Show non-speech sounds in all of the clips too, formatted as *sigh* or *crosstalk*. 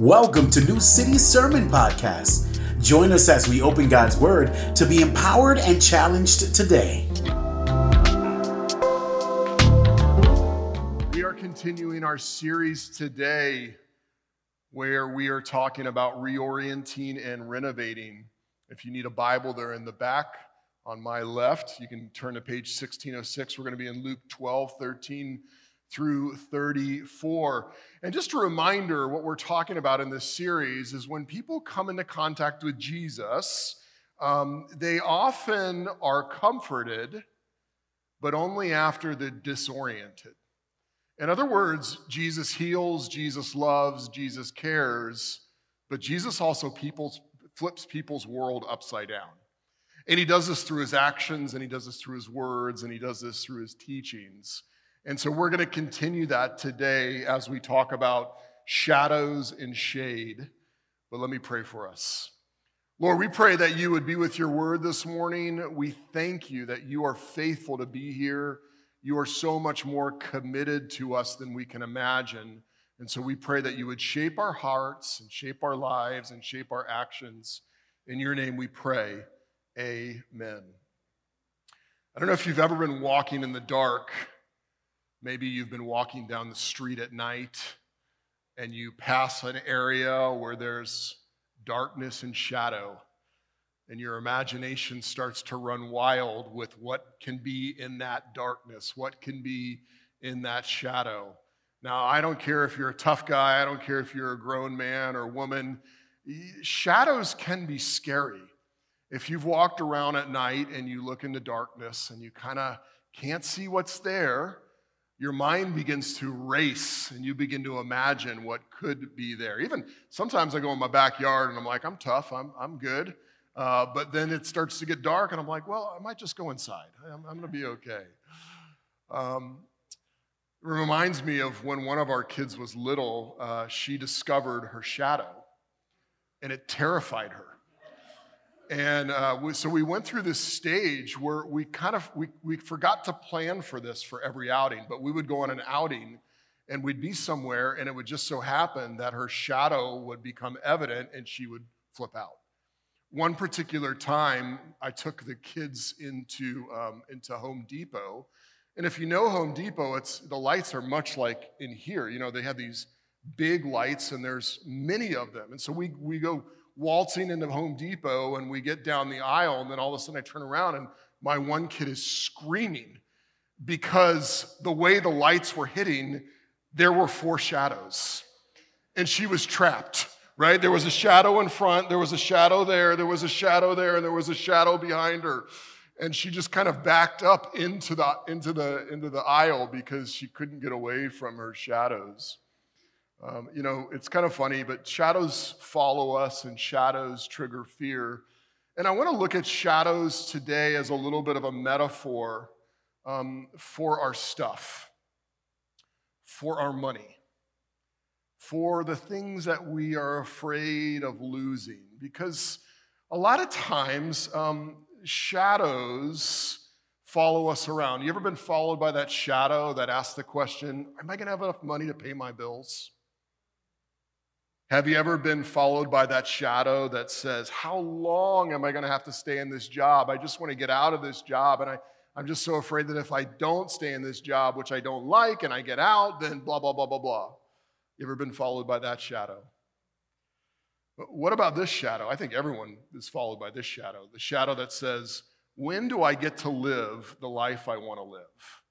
Welcome to New City Sermon Podcast. Join us as we open God's Word to be empowered and challenged today. We are continuing our series today where we are talking about reorienting and renovating. If you need a Bible, they're in the back on my left. You can turn to page 1606. We're going to be in Luke 12, 13 through 34. And just a reminder what we're talking about in this series is when people come into contact with Jesus, um, they often are comforted, but only after they're disoriented. In other words, Jesus heals, Jesus loves, Jesus cares, but Jesus also people's, flips people's world upside down. And he does this through his actions, and he does this through his words, and he does this through his teachings. And so we're going to continue that today as we talk about shadows and shade. But let me pray for us. Lord, we pray that you would be with your word this morning. We thank you that you are faithful to be here. You are so much more committed to us than we can imagine. And so we pray that you would shape our hearts and shape our lives and shape our actions. In your name we pray. Amen. I don't know if you've ever been walking in the dark Maybe you've been walking down the street at night and you pass an area where there's darkness and shadow, and your imagination starts to run wild with what can be in that darkness, what can be in that shadow. Now, I don't care if you're a tough guy, I don't care if you're a grown man or woman, shadows can be scary. If you've walked around at night and you look into darkness and you kind of can't see what's there, your mind begins to race and you begin to imagine what could be there. Even sometimes I go in my backyard and I'm like, I'm tough, I'm, I'm good. Uh, but then it starts to get dark and I'm like, well, I might just go inside. I'm, I'm going to be okay. Um, it reminds me of when one of our kids was little, uh, she discovered her shadow and it terrified her. And uh, we, so we went through this stage where we kind of we, we forgot to plan for this for every outing, but we would go on an outing and we'd be somewhere, and it would just so happen that her shadow would become evident and she would flip out. One particular time, I took the kids into, um, into Home Depot. And if you know Home Depot, it's, the lights are much like in here. You know, they have these big lights, and there's many of them. And so we, we go waltzing into Home Depot and we get down the aisle, and then all of a sudden I turn around and my one kid is screaming because the way the lights were hitting, there were four shadows. And she was trapped, right? There was a shadow in front, there was a shadow there, there was a shadow there, and there was a shadow behind her. And she just kind of backed up into the, into the, into the aisle because she couldn't get away from her shadows. Um, you know, it's kind of funny, but shadows follow us and shadows trigger fear. And I want to look at shadows today as a little bit of a metaphor um, for our stuff, for our money, for the things that we are afraid of losing. Because a lot of times, um, shadows follow us around. You ever been followed by that shadow that asks the question, Am I going to have enough money to pay my bills? Have you ever been followed by that shadow that says, How long am I going to have to stay in this job? I just want to get out of this job. And I, I'm just so afraid that if I don't stay in this job, which I don't like, and I get out, then blah, blah, blah, blah, blah. You ever been followed by that shadow? But what about this shadow? I think everyone is followed by this shadow the shadow that says, When do I get to live the life I want to live?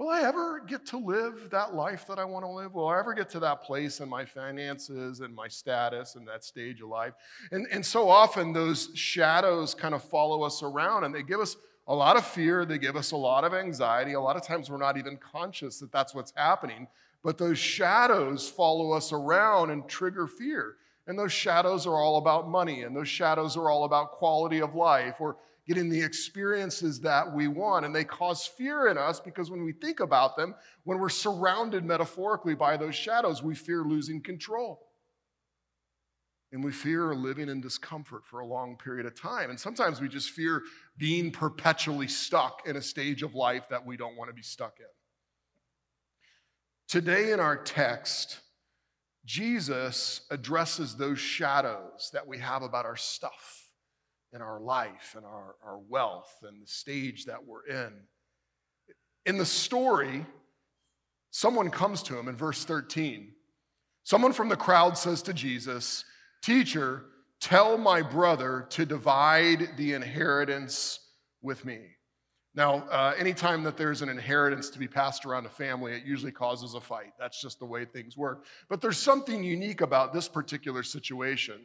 Will I ever get to live that life that I want to live? Will I ever get to that place in my finances and my status and that stage of life? And, and so often those shadows kind of follow us around and they give us a lot of fear, they give us a lot of anxiety. A lot of times we're not even conscious that that's what's happening, but those shadows follow us around and trigger fear. And those shadows are all about money, and those shadows are all about quality of life or getting the experiences that we want. And they cause fear in us because when we think about them, when we're surrounded metaphorically by those shadows, we fear losing control. And we fear living in discomfort for a long period of time. And sometimes we just fear being perpetually stuck in a stage of life that we don't want to be stuck in. Today in our text, Jesus addresses those shadows that we have about our stuff in our life and our, our wealth and the stage that we're in. In the story, someone comes to him in verse 13. Someone from the crowd says to Jesus, Teacher, tell my brother to divide the inheritance with me. Now, uh, anytime that there's an inheritance to be passed around a family, it usually causes a fight. That's just the way things work. But there's something unique about this particular situation.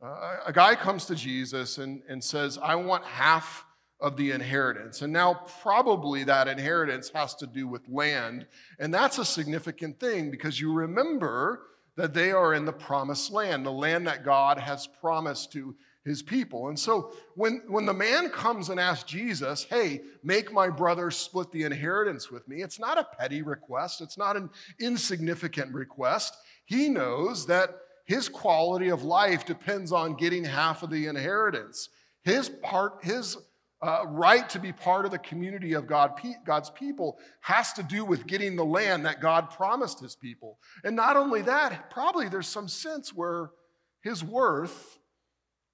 Uh, a guy comes to Jesus and, and says, I want half of the inheritance. And now, probably that inheritance has to do with land. And that's a significant thing because you remember that they are in the promised land, the land that God has promised to his people. And so when, when the man comes and asks Jesus, hey, make my brother split the inheritance with me, it's not a petty request, it's not an insignificant request. He knows that his quality of life depends on getting half of the inheritance. His part, his uh, right to be part of the community of God, God's people has to do with getting the land that God promised his people. And not only that, probably there's some sense where his worth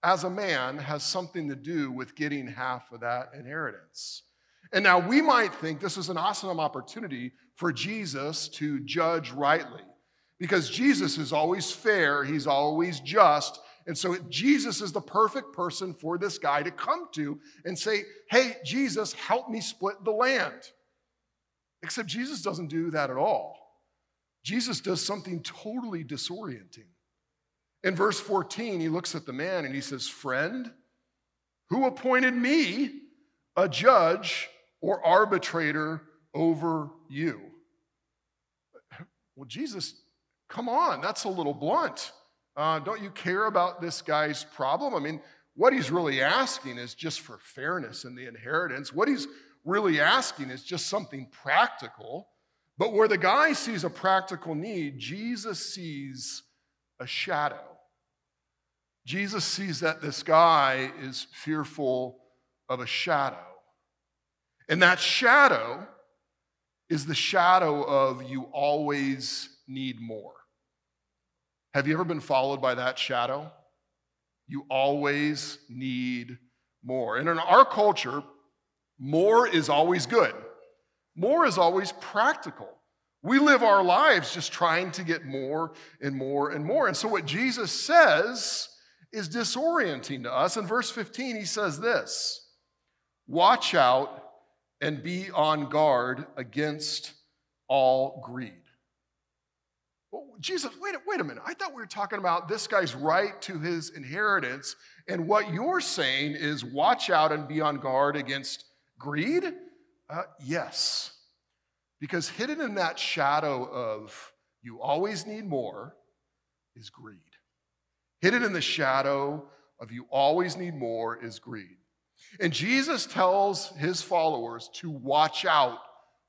as a man has something to do with getting half of that inheritance. And now we might think this is an awesome opportunity for Jesus to judge rightly because Jesus is always fair, he's always just. And so Jesus is the perfect person for this guy to come to and say, Hey, Jesus, help me split the land. Except Jesus doesn't do that at all. Jesus does something totally disorienting. In verse 14, he looks at the man and he says, Friend, who appointed me a judge or arbitrator over you? Well, Jesus, come on, that's a little blunt. Uh, don't you care about this guy's problem? I mean, what he's really asking is just for fairness in the inheritance. What he's really asking is just something practical. But where the guy sees a practical need, Jesus sees a shadow. Jesus sees that this guy is fearful of a shadow. And that shadow is the shadow of you always need more. Have you ever been followed by that shadow? You always need more. And in our culture, more is always good, more is always practical. We live our lives just trying to get more and more and more. And so, what Jesus says is disorienting to us. In verse 15, he says this Watch out and be on guard against all greed. Jesus, wait, wait a minute. I thought we were talking about this guy's right to his inheritance. And what you're saying is watch out and be on guard against greed? Uh, yes. Because hidden in that shadow of you always need more is greed. Hidden in the shadow of you always need more is greed. And Jesus tells his followers to watch out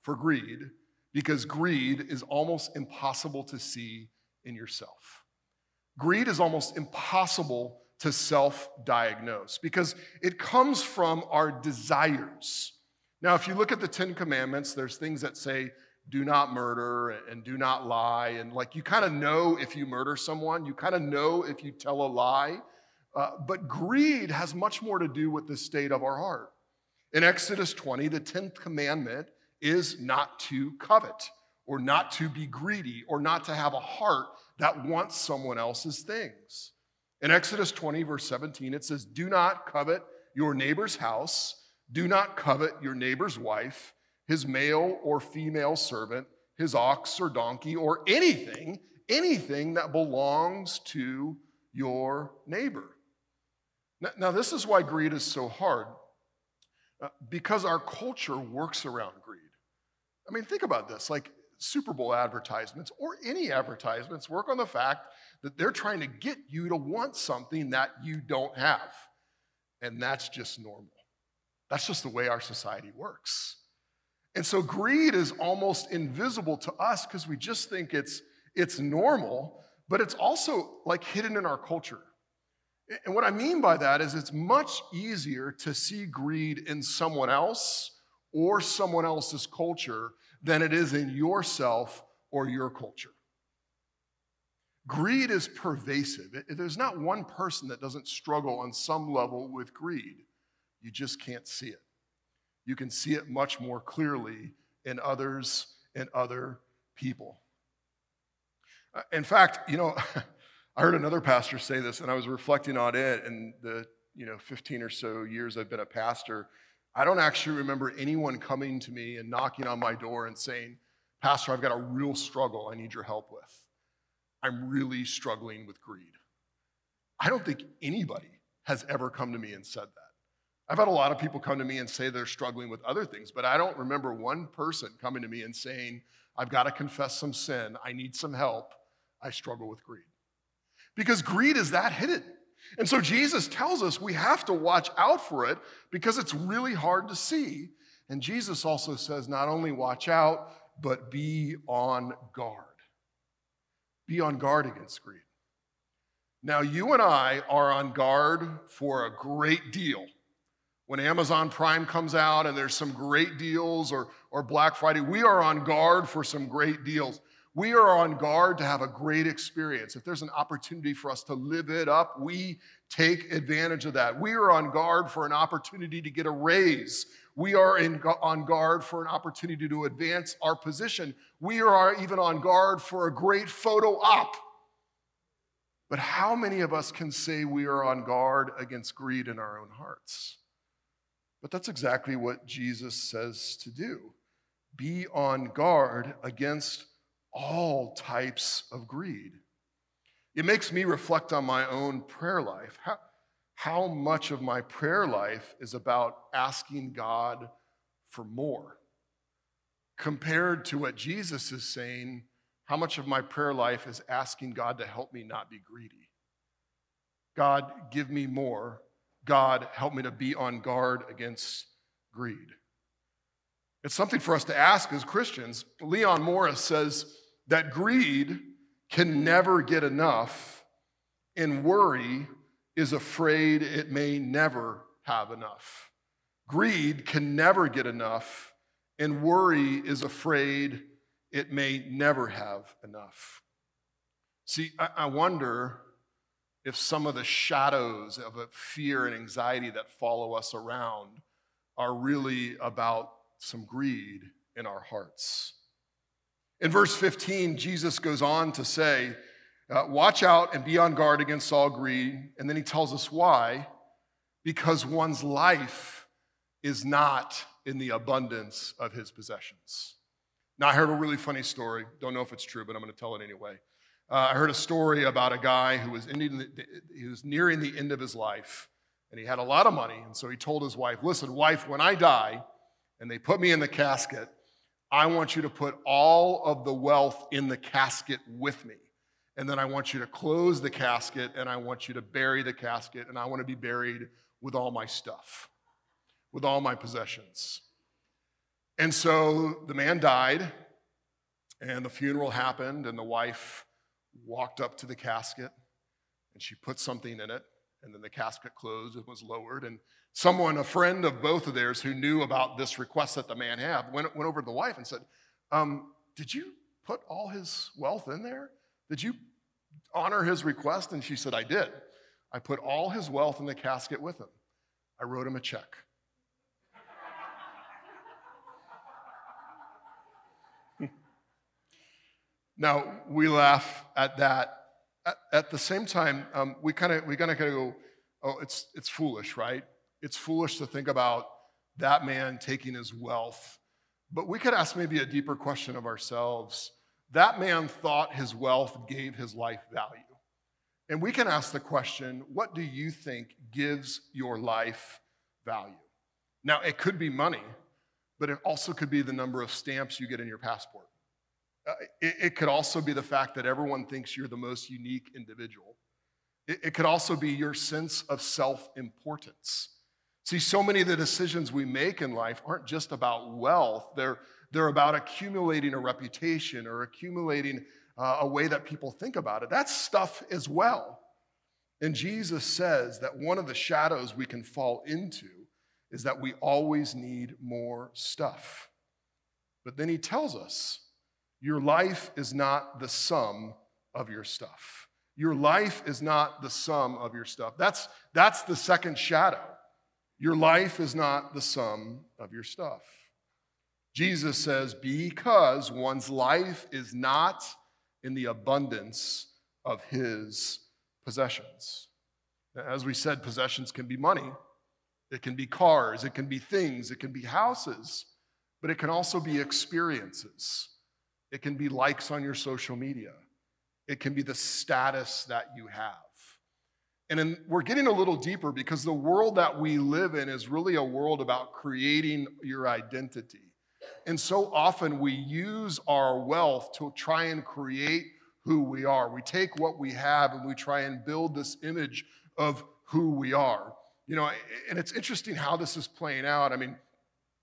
for greed because greed is almost impossible to see in yourself. Greed is almost impossible to self diagnose because it comes from our desires. Now, if you look at the Ten Commandments, there's things that say, do not murder and do not lie. And like you kind of know if you murder someone, you kind of know if you tell a lie. Uh, but greed has much more to do with the state of our heart. In Exodus 20, the 10th commandment is not to covet or not to be greedy or not to have a heart that wants someone else's things. In Exodus 20, verse 17, it says, Do not covet your neighbor's house, do not covet your neighbor's wife his male or female servant, his ox or donkey, or anything, anything that belongs to your neighbor. Now, now this is why greed is so hard, uh, because our culture works around. I mean, think about this like Super Bowl advertisements or any advertisements work on the fact that they're trying to get you to want something that you don't have. And that's just normal. That's just the way our society works. And so greed is almost invisible to us because we just think it's, it's normal, but it's also like hidden in our culture. And what I mean by that is it's much easier to see greed in someone else or someone else's culture than it is in yourself or your culture. Greed is pervasive. There's not one person that doesn't struggle on some level with greed. You just can't see it. You can see it much more clearly in others and other people. Uh, in fact, you know, *laughs* I heard another pastor say this, and I was reflecting on it in the you know 15 or so years I've been a pastor. I don't actually remember anyone coming to me and knocking on my door and saying, Pastor, I've got a real struggle I need your help with. I'm really struggling with greed. I don't think anybody has ever come to me and said that. I've had a lot of people come to me and say they're struggling with other things, but I don't remember one person coming to me and saying, I've got to confess some sin. I need some help. I struggle with greed. Because greed is that hidden. And so Jesus tells us we have to watch out for it because it's really hard to see. And Jesus also says not only watch out, but be on guard. Be on guard against greed. Now, you and I are on guard for a great deal. When Amazon Prime comes out and there's some great deals, or, or Black Friday, we are on guard for some great deals. We are on guard to have a great experience. If there's an opportunity for us to live it up, we take advantage of that. We are on guard for an opportunity to get a raise. We are in, on guard for an opportunity to advance our position. We are even on guard for a great photo op. But how many of us can say we are on guard against greed in our own hearts? But that's exactly what Jesus says to do be on guard against all types of greed. It makes me reflect on my own prayer life. How, how much of my prayer life is about asking God for more? Compared to what Jesus is saying, how much of my prayer life is asking God to help me not be greedy? God, give me more. God, help me to be on guard against greed. It's something for us to ask as Christians. Leon Morris says, that greed can never get enough, and worry is afraid it may never have enough. Greed can never get enough, and worry is afraid it may never have enough. See, I wonder if some of the shadows of fear and anxiety that follow us around are really about some greed in our hearts. In verse 15, Jesus goes on to say, uh, Watch out and be on guard against all greed. And then he tells us why. Because one's life is not in the abundance of his possessions. Now, I heard a really funny story. Don't know if it's true, but I'm going to tell it anyway. Uh, I heard a story about a guy who was, the, he was nearing the end of his life, and he had a lot of money. And so he told his wife, Listen, wife, when I die and they put me in the casket, I want you to put all of the wealth in the casket with me. And then I want you to close the casket and I want you to bury the casket and I want to be buried with all my stuff, with all my possessions. And so the man died and the funeral happened and the wife walked up to the casket and she put something in it and then the casket closed and was lowered and someone, a friend of both of theirs who knew about this request that the man had, went, went over to the wife and said, um, Did you put all his wealth in there? Did you honor his request? And she said, I did. I put all his wealth in the casket with him. I wrote him a check. *laughs* now, we laugh at that. At, at the same time, um, we kind of we kind of go, oh, it's, it's foolish, right? It's foolish to think about that man taking his wealth. But we could ask maybe a deeper question of ourselves. That man thought his wealth gave his life value. And we can ask the question what do you think gives your life value? Now, it could be money, but it also could be the number of stamps you get in your passport. Uh, it, could also be the fact that everyone thinks you're the most unique individual. It, it could also be your sense of self importance. See, so many of the decisions we make in life aren't just about wealth, they're, they're about accumulating a reputation or accumulating uh, a way that people think about it. That's stuff as well. And Jesus says that one of the shadows we can fall into is that we always need more stuff. But then he tells us your life is not the sum of your stuff. Your life is not the sum of your stuff. That's, that's the second shadow. Your life is not the sum of your stuff. Jesus says, because one's life is not in the abundance of his possessions. As we said, possessions can be money, it can be cars, it can be things, it can be houses, but it can also be experiences. It can be likes on your social media. It can be the status that you have. And in, we're getting a little deeper because the world that we live in is really a world about creating your identity. And so often we use our wealth to try and create who we are. We take what we have and we try and build this image of who we are. You know, and it's interesting how this is playing out. I mean,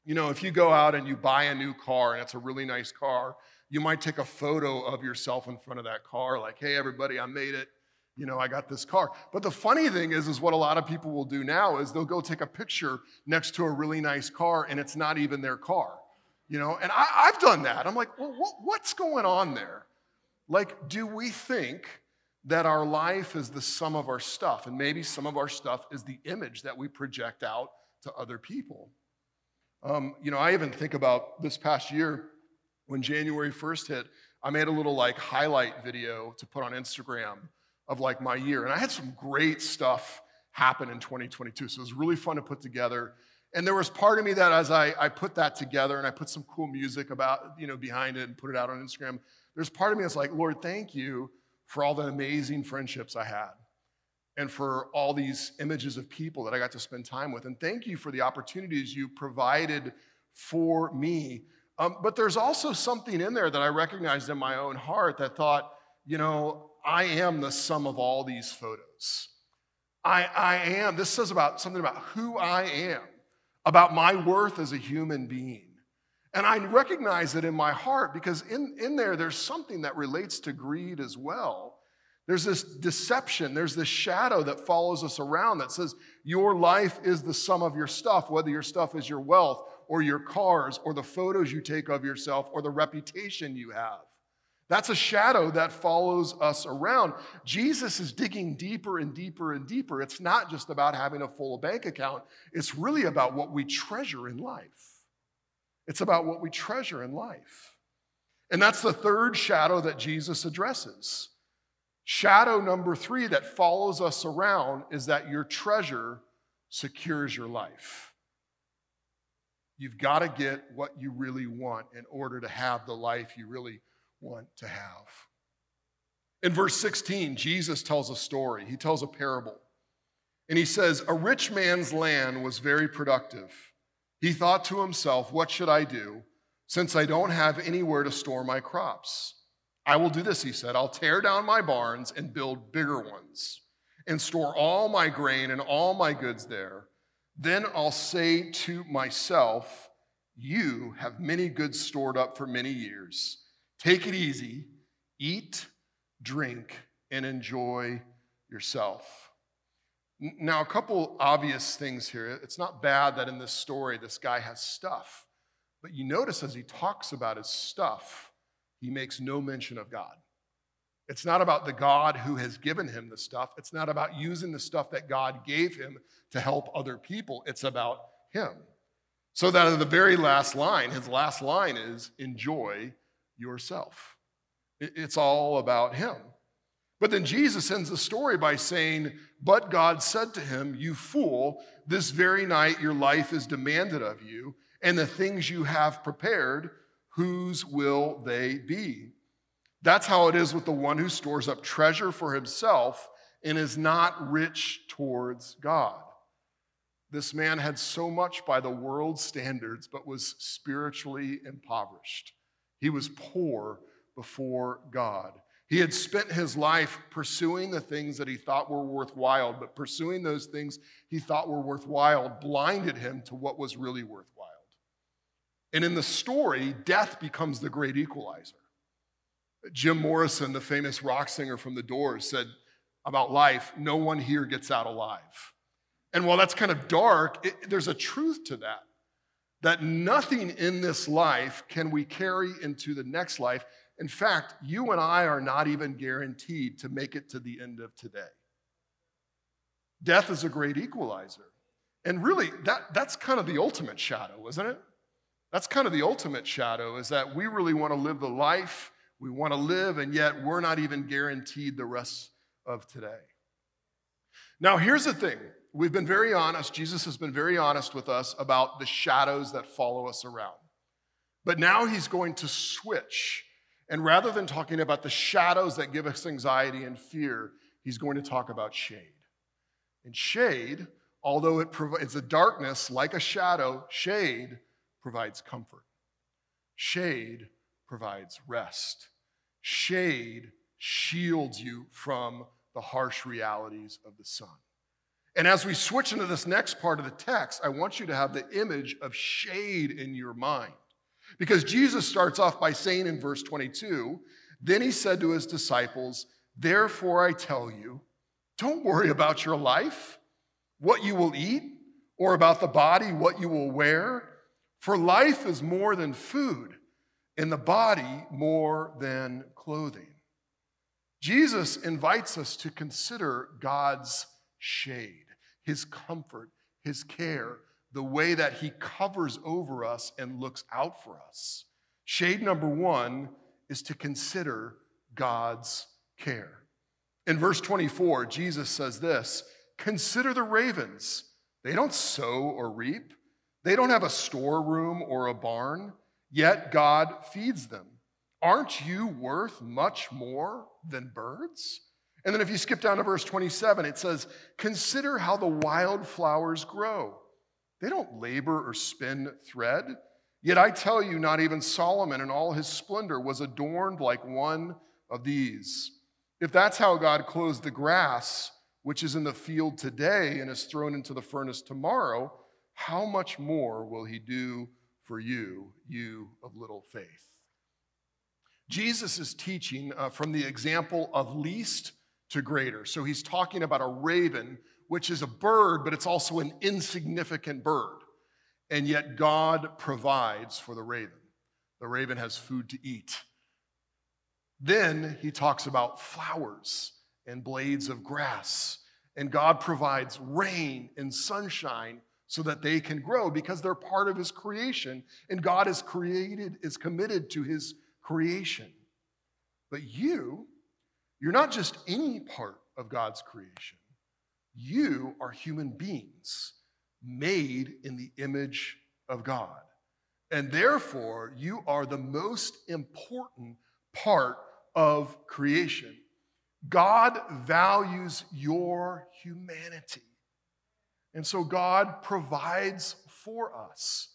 you know, if you go out and you buy a new car and it's a really nice car, you might take a photo of yourself in front of that car, like, hey, everybody, I made it. You know, I got this car. But the funny thing is, is what a lot of people will do now is they'll go take a picture next to a really nice car and it's not even their car. You know, and I, have done that. I'm like, well, what, what's going on there? Like, do we think that our life is the sum of our stuff? And maybe some of our stuff is the image that we project out to other people. Um, you know, I even think about this past year when January 1st hit, I made a little like highlight video to put on Instagram of like my year. And I had some great stuff happen in 2022. So it was really fun to put together. And there was part of me that as I, I put that together and I put some cool music about, you know, behind it and put it out on Instagram, there's part of me that's like, Lord, thank you for all the amazing friendships I had and for all these images of people that I got to spend time with. And thank you for the opportunities you provided for me um, but there's also something in there that I recognized in my own heart that thought, you know, I am the sum of all these photos. I, I am. This says about something about who I am, about my worth as a human being. And I recognize it in my heart because in, in there, there's something that relates to greed as well. There's this deception, there's this shadow that follows us around that says your life is the sum of your stuff, whether your stuff is your wealth or your cars or the photos you take of yourself or the reputation you have. That's a shadow that follows us around. Jesus is digging deeper and deeper and deeper. It's not just about having a full bank account, it's really about what we treasure in life. It's about what we treasure in life. And that's the third shadow that Jesus addresses. Shadow number three that follows us around is that your treasure secures your life. You've got to get what you really want in order to have the life you really want to have. In verse 16, Jesus tells a story, he tells a parable. And he says, A rich man's land was very productive. He thought to himself, What should I do since I don't have anywhere to store my crops? I will do this, he said. I'll tear down my barns and build bigger ones and store all my grain and all my goods there. Then I'll say to myself, You have many goods stored up for many years. Take it easy, eat, drink, and enjoy yourself. Now, a couple obvious things here. It's not bad that in this story this guy has stuff, but you notice as he talks about his stuff, he makes no mention of God. It's not about the God who has given him the stuff. It's not about using the stuff that God gave him to help other people. It's about him. So that in the very last line, his last line is enjoy yourself. It's all about him. But then Jesus ends the story by saying, But God said to him, You fool, this very night your life is demanded of you, and the things you have prepared, whose will they be? That's how it is with the one who stores up treasure for himself and is not rich towards God. This man had so much by the world's standards, but was spiritually impoverished. He was poor before God. He had spent his life pursuing the things that he thought were worthwhile, but pursuing those things he thought were worthwhile blinded him to what was really worthwhile. And in the story, death becomes the great equalizer. Jim Morrison, the famous rock singer from The Doors, said about life no one here gets out alive. And while that's kind of dark, it, there's a truth to that. That nothing in this life can we carry into the next life. In fact, you and I are not even guaranteed to make it to the end of today. Death is a great equalizer. And really, that, that's kind of the ultimate shadow, isn't it? That's kind of the ultimate shadow is that we really want to live the life we want to live, and yet we're not even guaranteed the rest of today. Now, here's the thing we've been very honest. Jesus has been very honest with us about the shadows that follow us around. But now he's going to switch. And rather than talking about the shadows that give us anxiety and fear, he's going to talk about shade. And shade, although it provides a darkness like a shadow, shade provides comfort. Shade provides rest. Shade shields you from the harsh realities of the sun. And as we switch into this next part of the text, I want you to have the image of shade in your mind. Because Jesus starts off by saying in verse 22, then he said to his disciples, Therefore I tell you, don't worry about your life, what you will eat, or about the body, what you will wear. For life is more than food, and the body more than clothing. Jesus invites us to consider God's shade, his comfort, his care, the way that he covers over us and looks out for us. Shade number one is to consider God's care. In verse 24, Jesus says this Consider the ravens. They don't sow or reap, they don't have a storeroom or a barn, yet God feeds them. Aren't you worth much more than birds? And then if you skip down to verse 27, it says, Consider how the wildflowers grow. They don't labor or spin thread. Yet I tell you, not even Solomon in all his splendor was adorned like one of these. If that's how God clothes the grass, which is in the field today and is thrown into the furnace tomorrow, how much more will he do for you, you of little faith? Jesus is teaching uh, from the example of least to greater. So he's talking about a raven, which is a bird, but it's also an insignificant bird. And yet God provides for the raven. The raven has food to eat. Then he talks about flowers and blades of grass. And God provides rain and sunshine so that they can grow because they're part of his creation. And God is created, is committed to his creation. But you, you're not just any part of God's creation. You are human beings made in the image of God. And therefore, you are the most important part of creation. God values your humanity. And so God provides for us.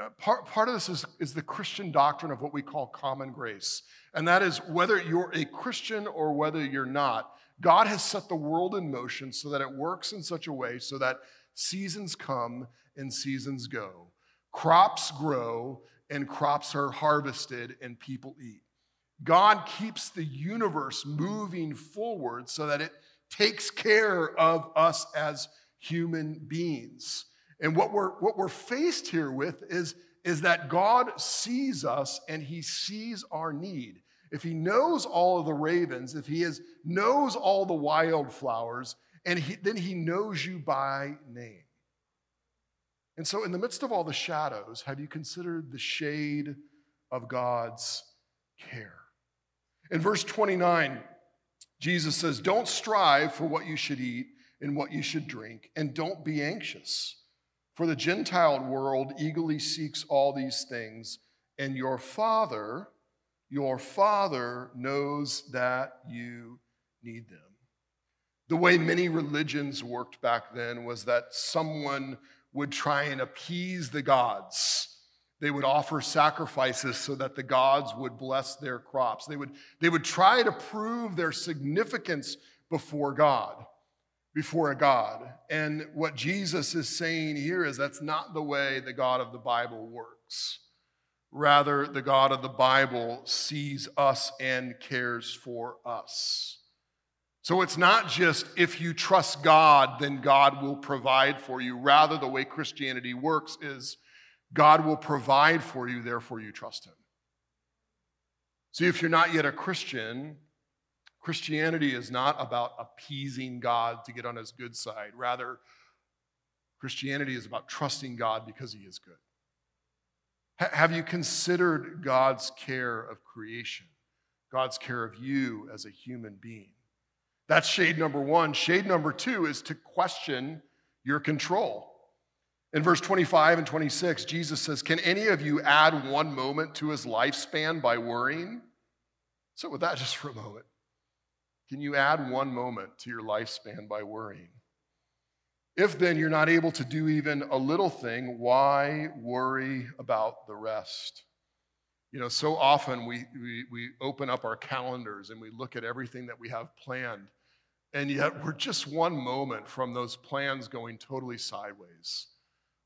Uh, part, part of this is, is the Christian doctrine of what we call common grace. And that is whether you're a Christian or whether you're not, God has set the world in motion so that it works in such a way so that seasons come and seasons go. Crops grow and crops are harvested and people eat. God keeps the universe moving forward so that it takes care of us as human beings. And what we're, what we're faced here with is, is that God sees us and he sees our need. If he knows all of the ravens, if he has, knows all the wildflowers, and he, then he knows you by name. And so, in the midst of all the shadows, have you considered the shade of God's care? In verse 29, Jesus says, Don't strive for what you should eat and what you should drink, and don't be anxious. For the Gentile world eagerly seeks all these things, and your Father, your Father knows that you need them. The way many religions worked back then was that someone would try and appease the gods. They would offer sacrifices so that the gods would bless their crops. They would, they would try to prove their significance before God before a God. And what Jesus is saying here is that's not the way the God of the Bible works. Rather, the God of the Bible sees us and cares for us. So it's not just if you trust God, then God will provide for you. Rather, the way Christianity works is God will provide for you, therefore you trust Him. See, if you're not yet a Christian, Christianity is not about appeasing God to get on His good side. Rather, Christianity is about trusting God because He is good. have you considered God's care of creation, God's care of you as a human being? That's shade number one. Shade number two is to question your control. In verse 25 and 26, Jesus says, Can any of you add one moment to his lifespan by worrying? Sit with that *laughs* just for a moment. Can you add one moment to your lifespan by worrying? If then you're not able to do even a little thing, why worry about the rest? You know, so often we, we, we open up our calendars and we look at everything that we have planned, and yet we're just one moment from those plans going totally sideways.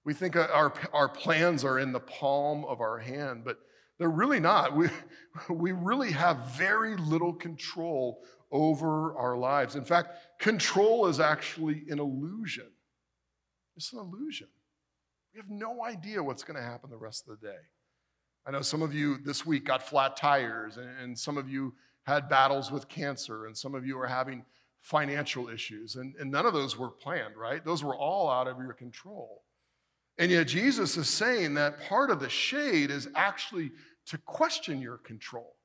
We think our, our plans are in the palm of our hand, but they're really not. We, *laughs* we really have very little control over our lives. In fact, control is actually an illusion. It's an illusion. We have no idea what's going to happen the rest of the day. I know some of you this week got flat tires, and, and some of you had battles with cancer, and some of you are having financial issues. And, and none of those were planned, right? Those were all out of your control. And yet, Jesus is saying that part of the shade is actually to question your control.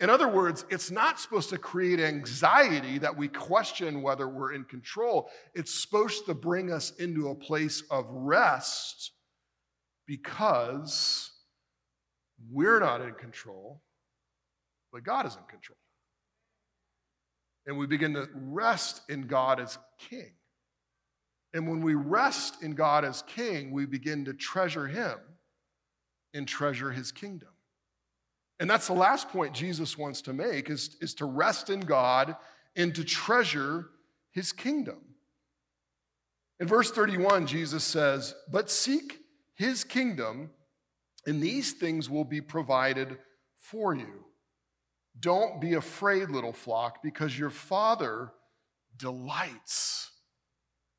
In other words, it's not supposed to create anxiety that we question whether we're in control. It's supposed to bring us into a place of rest because we're not in control, but God is in control. And we begin to rest in God as King. And when we rest in God as King, we begin to treasure Him and treasure His kingdom. And that's the last point Jesus wants to make is, is to rest in God and to treasure His kingdom. In verse 31, Jesus says, But seek His kingdom, and these things will be provided for you. Don't be afraid, little flock, because your Father delights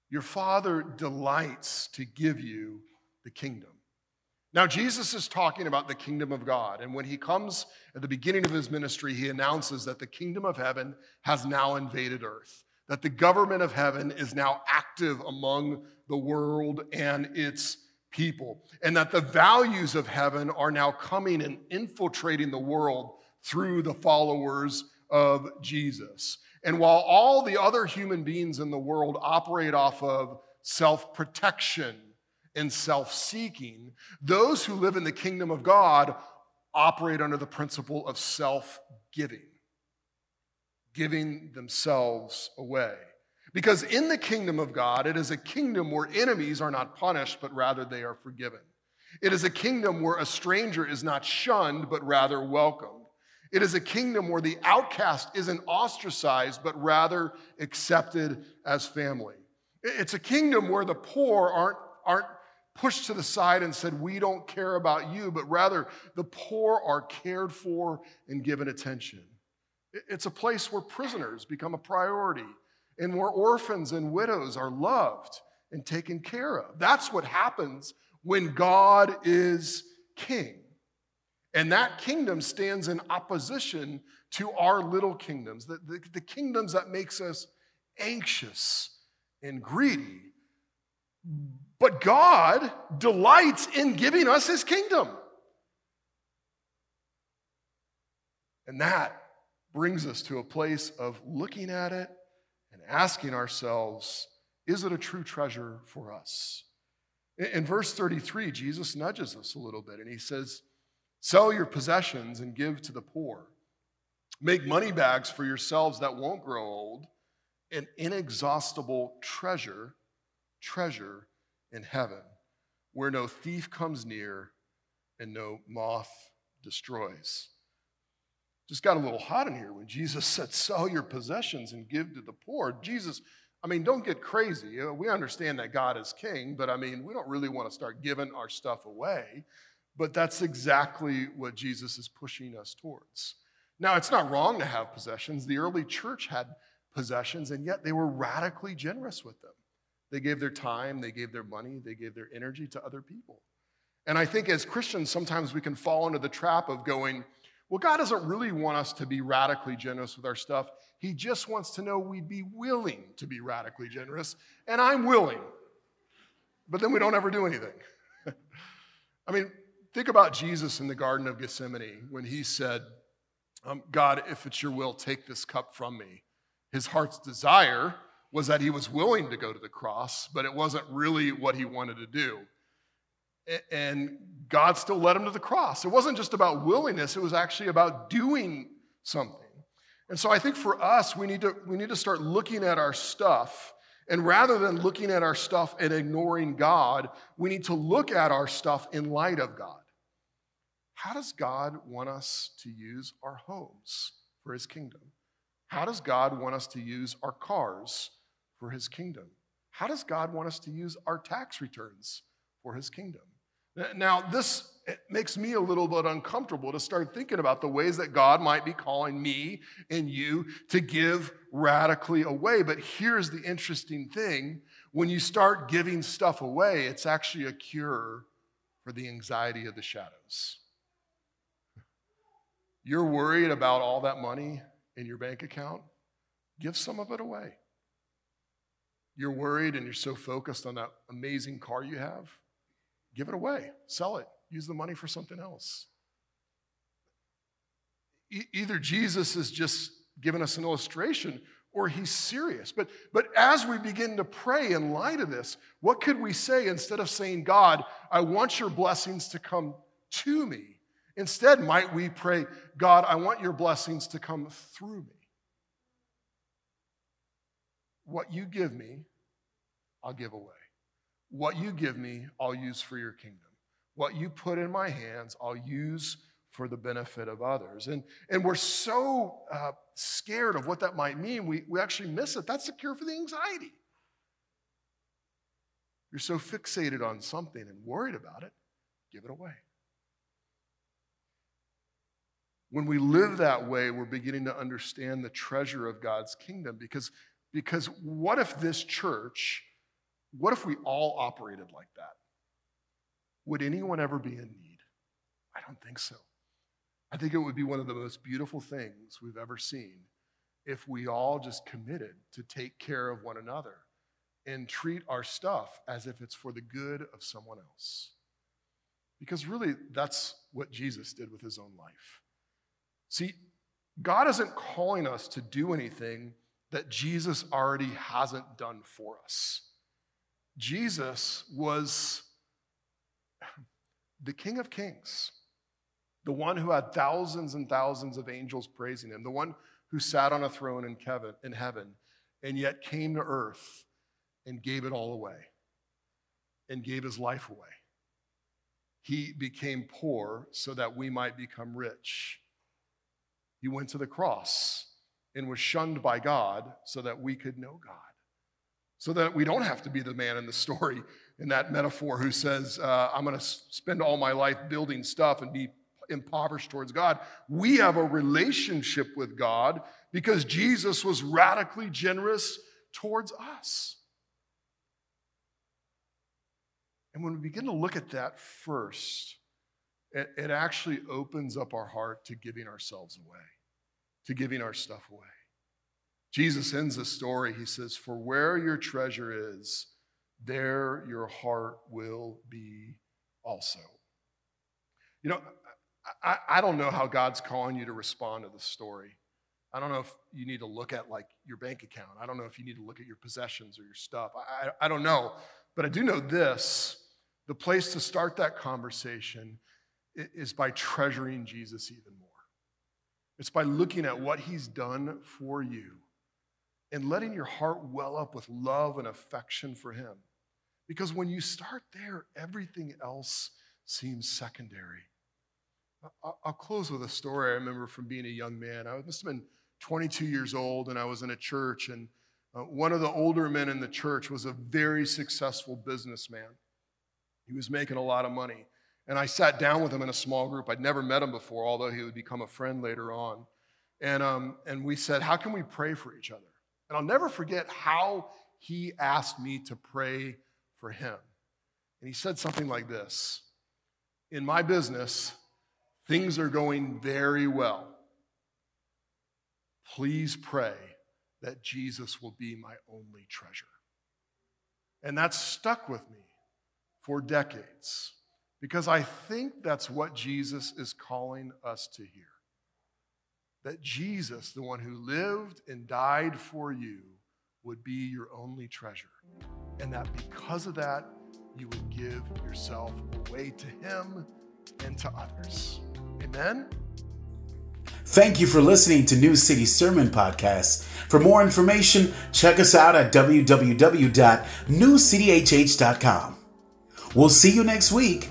your Father delights to give you the kingdom. Now, Jesus is talking about the kingdom of God. And when he comes at the beginning of his ministry, he announces that the kingdom of heaven has now invaded earth, that the government of heaven is now active among the world and its people, and that the values of heaven are now coming and infiltrating the world through the followers of Jesus. And while all the other human beings in the world operate off of self protection and self seeking, those who live in the kingdom of God operate under the principle of self giving, giving themselves away. Because in the kingdom of God, it is a kingdom where enemies are not punished, but rather they are forgiven. It is a kingdom where a stranger is not shunned, but rather welcomed. It is a kingdom where the outcast isn't ostracized, but rather accepted as family. It's a kingdom where the poor aren't, aren't pushed to the side and said, We don't care about you, but rather the poor are cared for and given attention. It's a place where prisoners become a priority and where orphans and widows are loved and taken care of. That's what happens when God is king. And that kingdom stands in opposition to our little kingdoms, the, the, the, kingdoms that makes us anxious and greedy. But God delights in giving us his kingdom. And that brings us to a place of looking at it and asking ourselves, is it a true treasure for us? In, verse 33, Jesus nudges us a little bit and he says, Sell your possessions and give to the poor. Make money bags for yourselves that won't grow old, an inexhaustible treasure, treasure in heaven, where no thief comes near and no moth destroys. Just got a little hot in here when Jesus *laughs* said, Sell your possessions and give to the poor. Jesus, I mean, don't get crazy. We understand that God is king, but I mean, we don't really want to start giving our stuff away. But that's exactly what Jesus is pushing us towards. Now, it's not wrong to have possessions. The early church had possessions, and yet they were radically generous with them. They gave their time, they gave their money, they gave their energy to other people. And I think as Christians, sometimes we can fall into the trap of going, well, God doesn't really want us to be radically generous with our stuff. He just wants to know we'd be willing to be radically generous, and I'm willing. But then we don't ever do anything. *laughs* I mean, think about Jesus in the Garden of Gethsemane when he said, um, God, if it's your will, take this cup from me. His heart's desire was that he was willing to go to the cross, but it wasn't really what he wanted to do. And God still led him to the cross. It wasn't just about willingness, it was actually about doing something. And so I think for us, we need to, we need to start looking at our stuff. And rather than looking at our stuff and ignoring God, we need to look at our stuff in light of God. How does God want us to use our homes for his kingdom? How does God want us to use our cars for his kingdom? How does God want us to use our tax returns for his kingdom? Now, this makes me a little bit uncomfortable to start thinking about the ways that God might be calling me and you to give radically away. But here's the interesting thing when you start giving stuff away, it's actually a cure for the anxiety of the shadows. You're worried about all that money in your bank account, give some of it away. You're worried and you're so focused on that amazing car you have, give it away, sell it, use the money for something else. E- either Jesus is just giving us an illustration or he's serious. But, but as we begin to pray in light of this, what could we say instead of saying, God, I want your blessings to come to me? Instead, might we pray, God, I want your blessings to come through me. What you give me, I'll give away. What you give me, I'll use for your kingdom. What you put in my hands, I'll use for the benefit of others. And, and we're so uh, scared of what that might mean, we, we actually miss it. That's the cure for the anxiety. You're so fixated on something and worried about it, give it away. When we live that way, we're beginning to understand the treasure of God's kingdom because, because what if this church, what if we all operated like that? Would anyone ever be in need? I don't think so. I think it would be one of the most beautiful things we've ever seen if we all just committed to take care of one another and treat our stuff as if it's for the good of someone else. Because really, that's what Jesus did with his own life. See, God isn't calling us to do anything that Jesus already hasn't done for us. Jesus was the King of Kings, the one who had thousands and thousands of angels praising him, the one who sat on a throne in heaven and yet came to earth and gave it all away and gave his life away. He became poor so that we might become rich. He went to the cross and was shunned by God so that we could know God. So that we don't have to be the man in the story in that metaphor who says, uh, I'm going to spend all my life building stuff and be impoverished towards God. We have a relationship with God because Jesus was radically generous towards us. And when we begin to look at that first, it, it actually opens up our heart to giving ourselves away, to giving our stuff away. Jesus ends the story. He says, For where your treasure is, there your heart will be also. You know, I, I don't know how God's calling you to respond to the story. I don't know if you need to look at like your bank account. I don't know if you need to look at your possessions or your stuff. I, I, I don't know. But I do know this the place to start that conversation is by treasuring Jesus even more. It's by looking at what he's done for you and letting your heart well up with love and affection for him. Because when you start there, everything else seems secondary. I'll close with a story I remember from being a young man. I must have been 22 years old, and I was in a church, and uh, one of the older men in the church was a very successful businessman. He was making a lot of money. And I sat down with him in a small group. I'd never met him before, although he would become a friend later on. And, um, and we said, How can we pray for each other? And I'll never forget how he asked me to pray for him. And he said something like this in my business, things are going very well. Please pray that Jesus will be my only treasure. And that's stuck with me for decades because I think that's what Jesus is calling us to hear. That Jesus, the one who lived and died for you, would be your only treasure. And that because of that, you would give yourself away to Him and to others. Amen. Thank you for listening to New City Sermon Podcast. For more information, check us out at www.newcityhh.com. We'll see you next week